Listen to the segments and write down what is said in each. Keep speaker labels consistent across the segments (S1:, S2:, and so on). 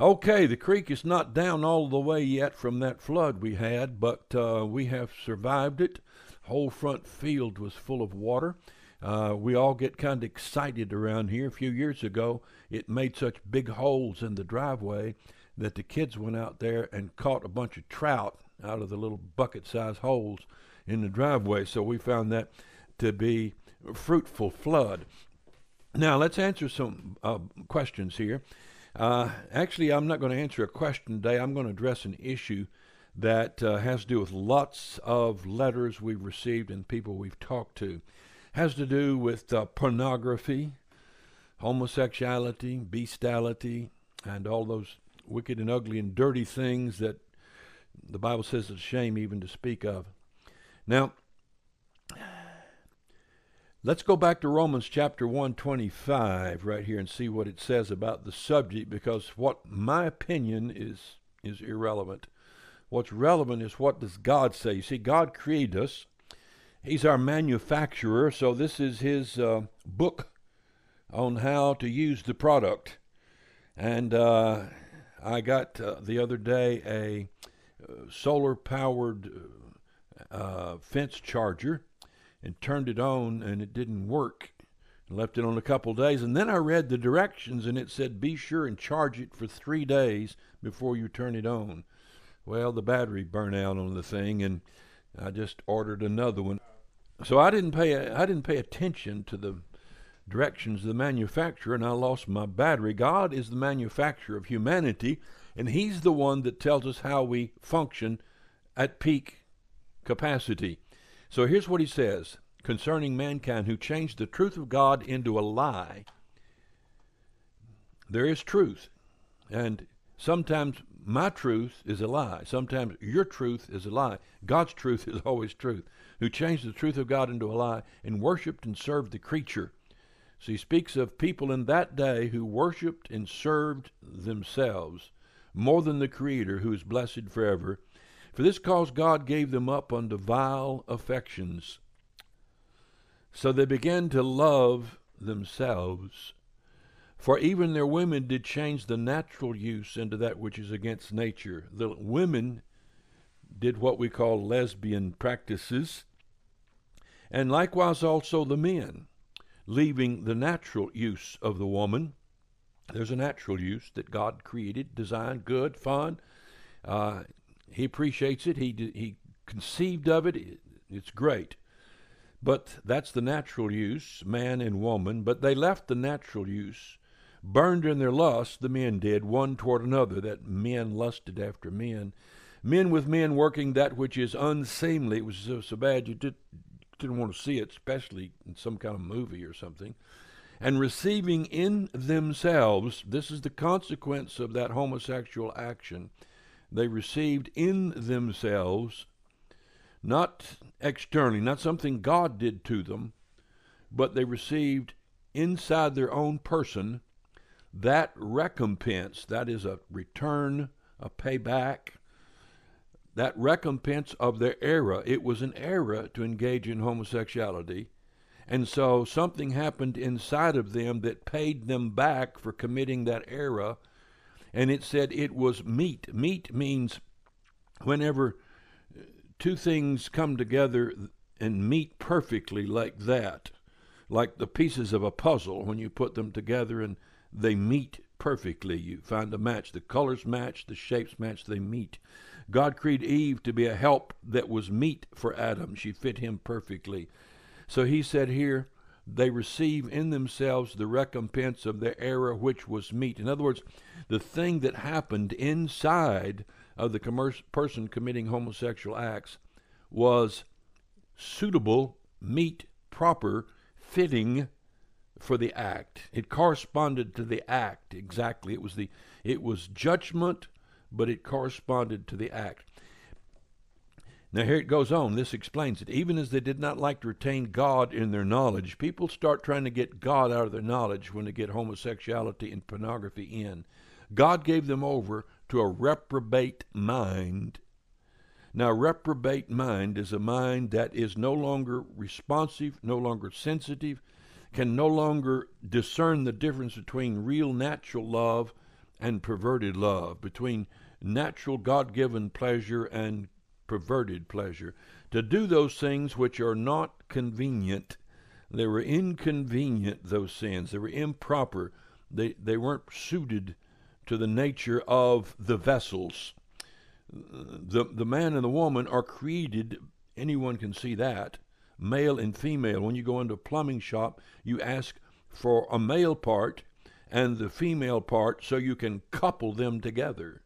S1: Okay, the creek is not down all the way yet from that flood we had, but uh, we have survived it. Whole front field was full of water. Uh, we all get kind of excited around here. A few years ago, it made such big holes in the driveway that the kids went out there and caught a bunch of trout out of the little bucket-sized holes in the driveway. So we found that to be a fruitful flood. Now let's answer some uh, questions here. Uh, actually, I'm not going to answer a question today. I'm going to address an issue that uh, has to do with lots of letters we've received and people we've talked to. Has to do with uh, pornography, homosexuality, bestiality, and all those wicked and ugly and dirty things that the Bible says it's a shame even to speak of. Now, let's go back to Romans chapter 125 right here and see what it says about the subject because what my opinion is is irrelevant. What's relevant is what does God say? You see, God created us. He's our manufacturer, so this is his uh, book on how to use the product. And uh, I got uh, the other day a uh, solar powered uh, fence charger and turned it on, and it didn't work. left it on a couple days, and then I read the directions, and it said be sure and charge it for three days before you turn it on. Well, the battery burned out on the thing, and I just ordered another one. So I didn't pay I didn't pay attention to the directions of the manufacturer, and I lost my battery. God is the manufacturer of humanity, and He's the one that tells us how we function at peak capacity. So here's what He says concerning mankind who changed the truth of God into a lie. There is truth, and sometimes my truth is a lie. Sometimes your truth is a lie. God's truth is always truth. Who changed the truth of God into a lie and worshiped and served the creature so he speaks of people in that day who worshiped and served themselves more than the Creator who is blessed forever. For this cause God gave them up unto vile affections. So they began to love themselves. For even their women did change the natural use into that which is against nature. The women did what we call lesbian practices, and likewise also the men leaving the natural use of the woman. There's a natural use that God created, designed, good, fun. Uh, he appreciates it. He he conceived of it. It's great. But that's the natural use, man and woman. But they left the natural use, burned in their lust, the men did, one toward another, that men lusted after men. Men with men working that which is unseemly. It was so, so bad you did, didn't want to see it, especially in some kind of movie or something. And receiving in themselves, this is the consequence of that homosexual action. They received in themselves, not externally, not something God did to them, but they received inside their own person that recompense. That is a return, a payback, that recompense of their era. It was an era to engage in homosexuality. And so something happened inside of them that paid them back for committing that era. And it said it was meet. Meet means whenever two things come together and meet perfectly like that, like the pieces of a puzzle when you put them together and they meet perfectly. You find a match. The colors match, the shapes match, they meet. God created Eve to be a help that was meet for Adam. She fit him perfectly. So he said here, they receive in themselves the recompense of their error which was meet. In other words, the thing that happened inside of the person committing homosexual acts was suitable, meet, proper, fitting for the act. It corresponded to the act exactly. It was the it was judgment but it corresponded to the act. Now, here it goes on. This explains it. Even as they did not like to retain God in their knowledge, people start trying to get God out of their knowledge when they get homosexuality and pornography in. God gave them over to a reprobate mind. Now, reprobate mind is a mind that is no longer responsive, no longer sensitive, can no longer discern the difference between real natural love and perverted love, between natural God given pleasure and perverted pleasure, to do those things which are not convenient. They were inconvenient, those sins. They were improper. They, they weren't suited to the nature of the vessels. The, the man and the woman are created, anyone can see that, male and female. When you go into a plumbing shop, you ask for a male part and the female part so you can couple them together.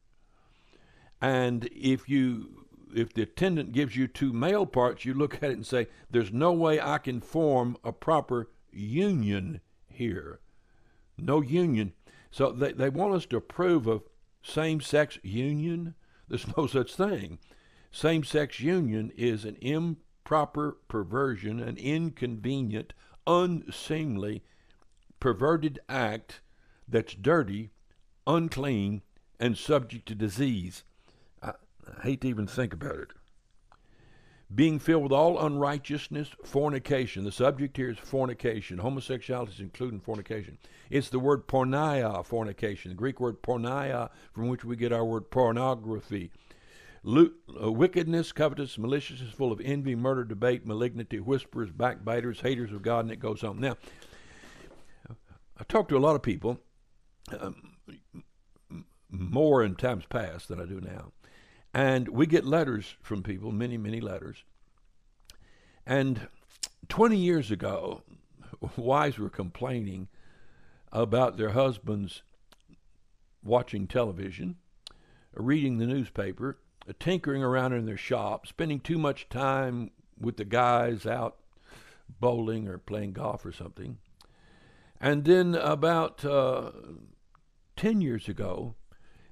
S1: And if you if the attendant gives you two male parts, you look at it and say, There's no way I can form a proper union here. No union. So they, they want us to approve of same sex union. There's no such thing. Same sex union is an improper perversion, an inconvenient, unseemly, perverted act that's dirty, unclean, and subject to disease. I, hate to even think about it. Being filled with all unrighteousness, fornication. The subject here is fornication. Homosexuality is including fornication. It's the word porneia, fornication, the Greek word porneia, from which we get our word pornography. Uh, wickedness, covetous, maliciousness, full of envy, murder, debate, malignity, whisperers, backbiters, haters of God, and it goes on. Now, I talk to a lot of people, um, more in times past than I do now. And we get letters from people, many, many letters. And 20 years ago, wives were complaining about their husbands watching television, reading the newspaper, tinkering around in their shop, spending too much time with the guys out bowling or playing golf or something. And then about uh, 10 years ago,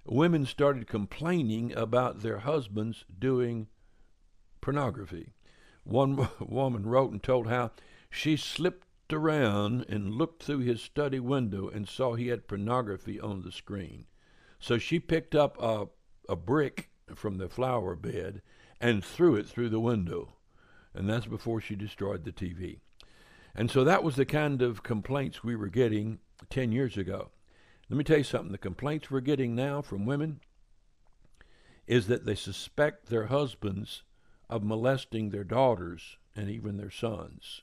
S1: women started complaining about their husbands doing pornography. One woman wrote and told how she slipped around and looked through his study window and saw he had pornography on the screen. So she picked up a, a brick from the flower bed and threw it through the window. And that's before she destroyed the TV. And so that was the kind of complaints we were getting 10 years ago. Let me tell you something the complaints we're getting now from women is that they suspect their husbands of molesting their daughters and even their sons.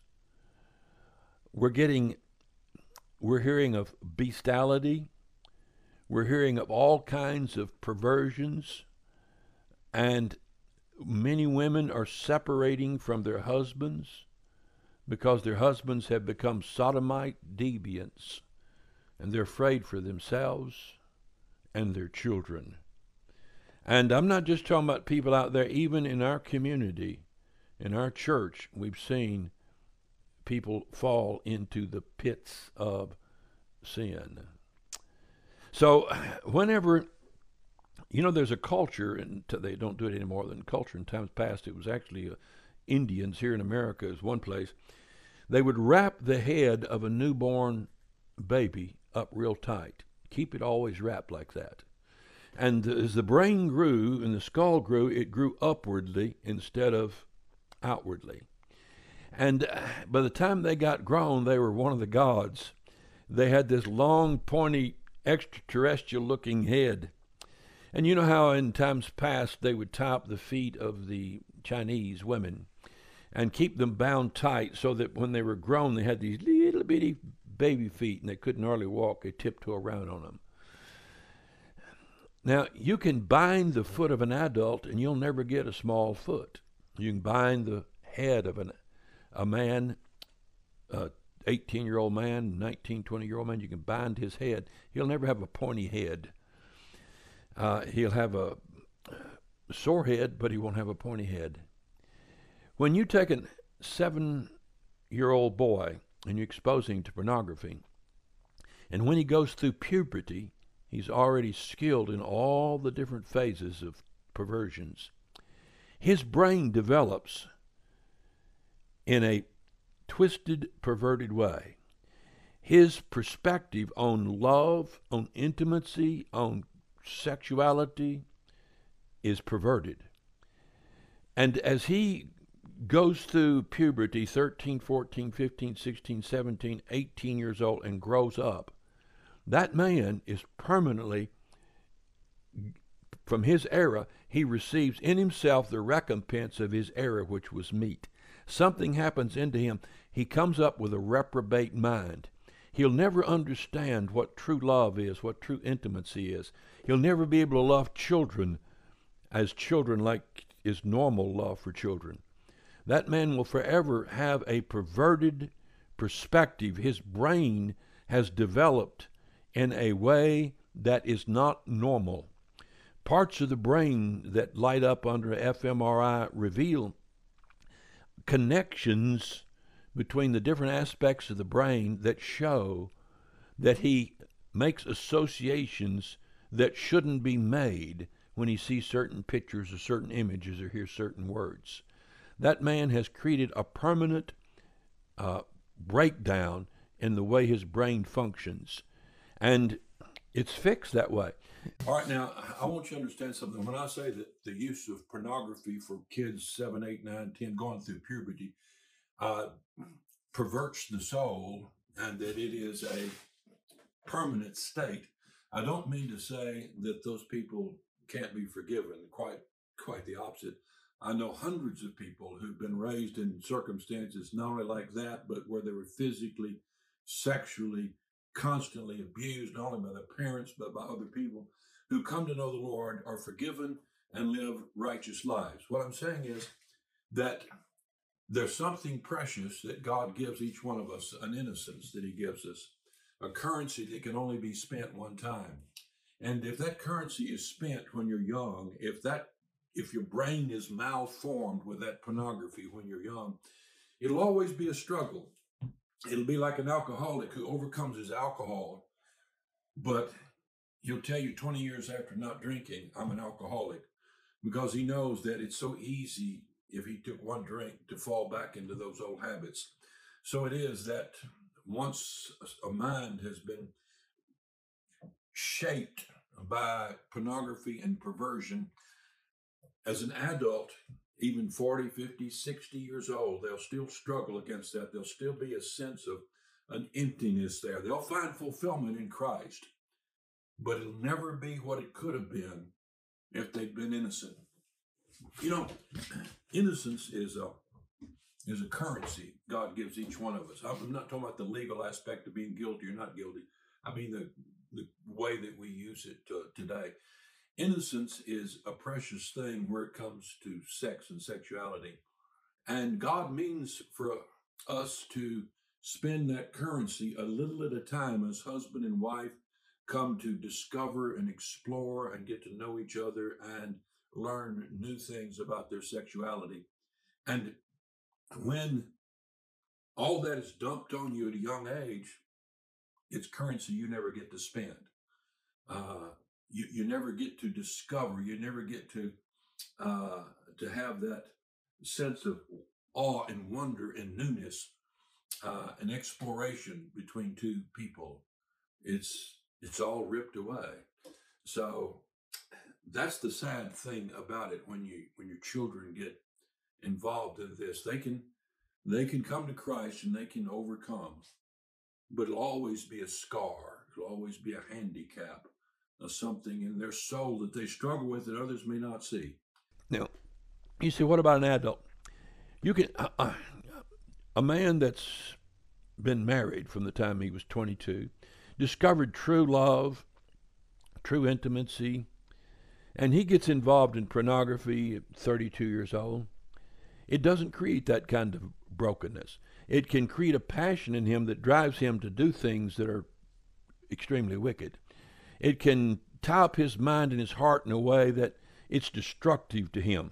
S1: We're getting, we're hearing of bestiality. We're hearing of all kinds of perversions. And many women are separating from their husbands because their husbands have become sodomite deviants and they're afraid for themselves and their children. And I'm not just talking about people out there, even in our community, in our church, we've seen people fall into the pits of sin. So, whenever, you know, there's a culture, and they don't do it anymore than culture in times past, it was actually uh, Indians here in America, is one place. They would wrap the head of a newborn baby up real tight. Keep it always wrapped like that. And as the brain grew and the skull grew, it grew upwardly instead of outwardly. And uh, by the time they got grown, they were one of the gods. They had this long, pointy, extraterrestrial looking head. And you know how in times past they would tie up the feet of the Chinese women and keep them bound tight so that when they were grown, they had these little bitty baby feet and they couldn't hardly walk. They tiptoe around on them. Now, you can bind the foot of an adult and you'll never get a small foot. You can bind the head of an, a man, a 18 year old man, 19, 20 year old man, you can bind his head. He'll never have a pointy head. Uh, he'll have a sore head, but he won't have a pointy head. When you take a seven year old boy and you expose him to pornography. And when he goes through puberty, he's already skilled in all the different phases of perversions. His brain develops in a twisted, perverted way. His perspective on love, on intimacy, on sexuality is perverted. And as he goes through puberty 13, 14, 15, 16, 17, 18 years old and grows up, that man is permanently from his error, he receives in himself the recompense of his error, which was meet. Something happens into him. He comes up with a reprobate mind. He'll never understand what true love is, what true intimacy is. He'll never be able to love children as children like is normal love for children. That man will forever have a perverted perspective. His brain has developed in a way that is not normal. Parts of the brain that light up under fMRI reveal connections between the different aspects of the brain that show that he makes associations that shouldn't be made when he sees certain pictures or certain images or hears certain words. That man has created a permanent uh, breakdown in the way his brain functions. And it's fixed that way. All right, now I want you to understand something. When I say that the use of pornography for kids 7, 8, 9, 10 going through puberty uh, perverts the soul and that it is a permanent state, I don't mean to say that those people can't be forgiven. Quite, quite the opposite. I know hundreds of people who've been raised in circumstances not only like that, but where they were physically, sexually, constantly abused, not only by their parents, but by other people, who come to know the Lord, are forgiven, and live righteous lives. What I'm saying is that there's something precious that God gives each one of us, an innocence that He gives us, a currency that can only be spent one time. And if that currency is spent when you're young, if that if your brain is malformed with that pornography when you're young, it'll always be a struggle. It'll be like an alcoholic who overcomes his alcohol, but he'll tell you 20 years after not drinking, I'm an alcoholic, because he knows that it's so easy if he took one drink to fall back into those old habits. So it is that once a mind has been shaped by pornography and perversion, as an adult, even 40, 50, 60 years old, they'll still struggle against that. There'll still be a sense of an emptiness there. They'll find fulfillment in Christ, but it'll never be what it could have been if they'd been innocent. You know, innocence is a is a currency God gives each one of us. I'm not talking about the legal aspect of being guilty or not guilty. I mean the the way that we use it uh, today. Innocence is a precious thing where it comes to sex and sexuality. And God means for us to spend that currency a little at a time as husband and wife come to discover and explore and get to know each other and learn new things about their sexuality. And when all that is dumped on you at a young age, it's currency you never get to spend. Uh, you, you never get to discover, you never get to uh, to have that sense of awe and wonder and newness, uh, and exploration between two people. It's it's all ripped away. So that's the sad thing about it when you when your children get involved in this. They can they can come to Christ and they can overcome, but it'll always be a scar. It'll always be a handicap something in their soul that they struggle with that others may not see. Now, you see, what about an adult? You can uh, uh, a man that's been married from the time he was 22, discovered true love, true intimacy, and he gets involved in pornography at 32 years old. It doesn't create that kind of brokenness. It can create a passion in him that drives him to do things that are extremely wicked. It can tie up his mind and his heart in a way that it's destructive to him.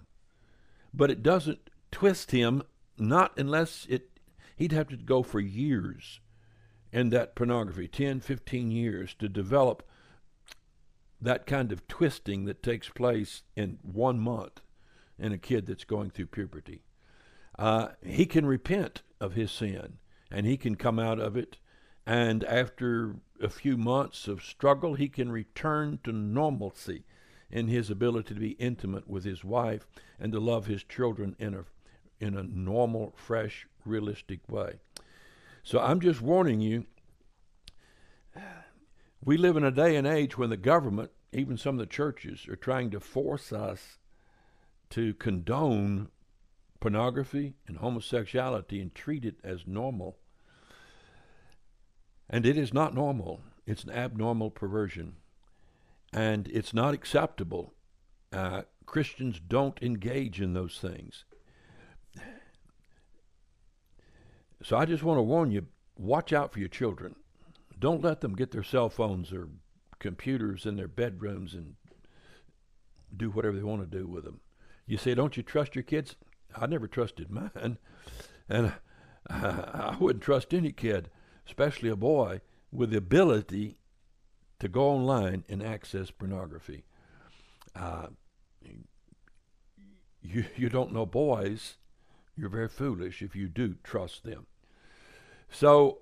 S1: But it doesn't twist him, not unless it, he'd have to go for years in that pornography 10, 15 years to develop that kind of twisting that takes place in one month in a kid that's going through puberty. Uh, he can repent of his sin and he can come out of it. And after a few months of struggle, he can return to normalcy in his ability to be intimate with his wife and to love his children in a in a normal, fresh, realistic way. So I'm just warning you. We live in a day and age when the government even some of the churches are trying to force us to condone pornography and homosexuality and treat it as normal. And it is not normal. It's an abnormal perversion. And it's not acceptable. Uh, Christians don't engage in those things. So I just want to warn you watch out for your children. Don't let them get their cell phones or computers in their bedrooms and do whatever they want to do with them. You say, don't you trust your kids? I never trusted mine. And I wouldn't trust any kid, especially a boy, with the ability to go online and access pornography. Uh, you, you don't know boys. You're very foolish if you do trust them. So,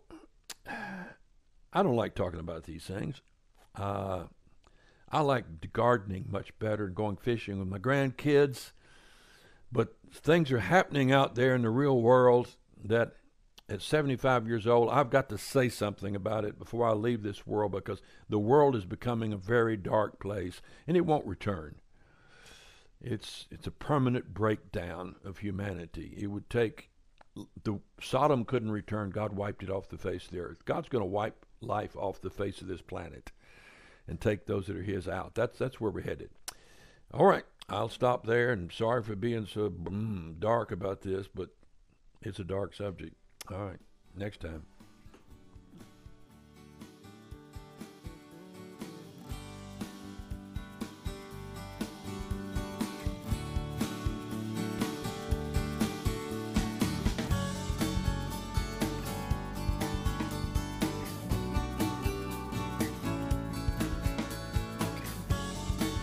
S1: I don't like talking about these things. Uh, I like gardening much better and going fishing with my grandkids. But things are happening out there in the real world that at 75 years old, I've got to say something about it before I leave this world because the world is becoming a very dark place and it won't return. It's, it's a permanent breakdown of humanity. It would take the Sodom couldn't return. God wiped it off the face of the earth. God's going to wipe life off the face of this planet and take those that are His out. That's that's where we're headed. All right, I'll stop there. And sorry for being so mm, dark about this, but it's a dark subject. All right, next time.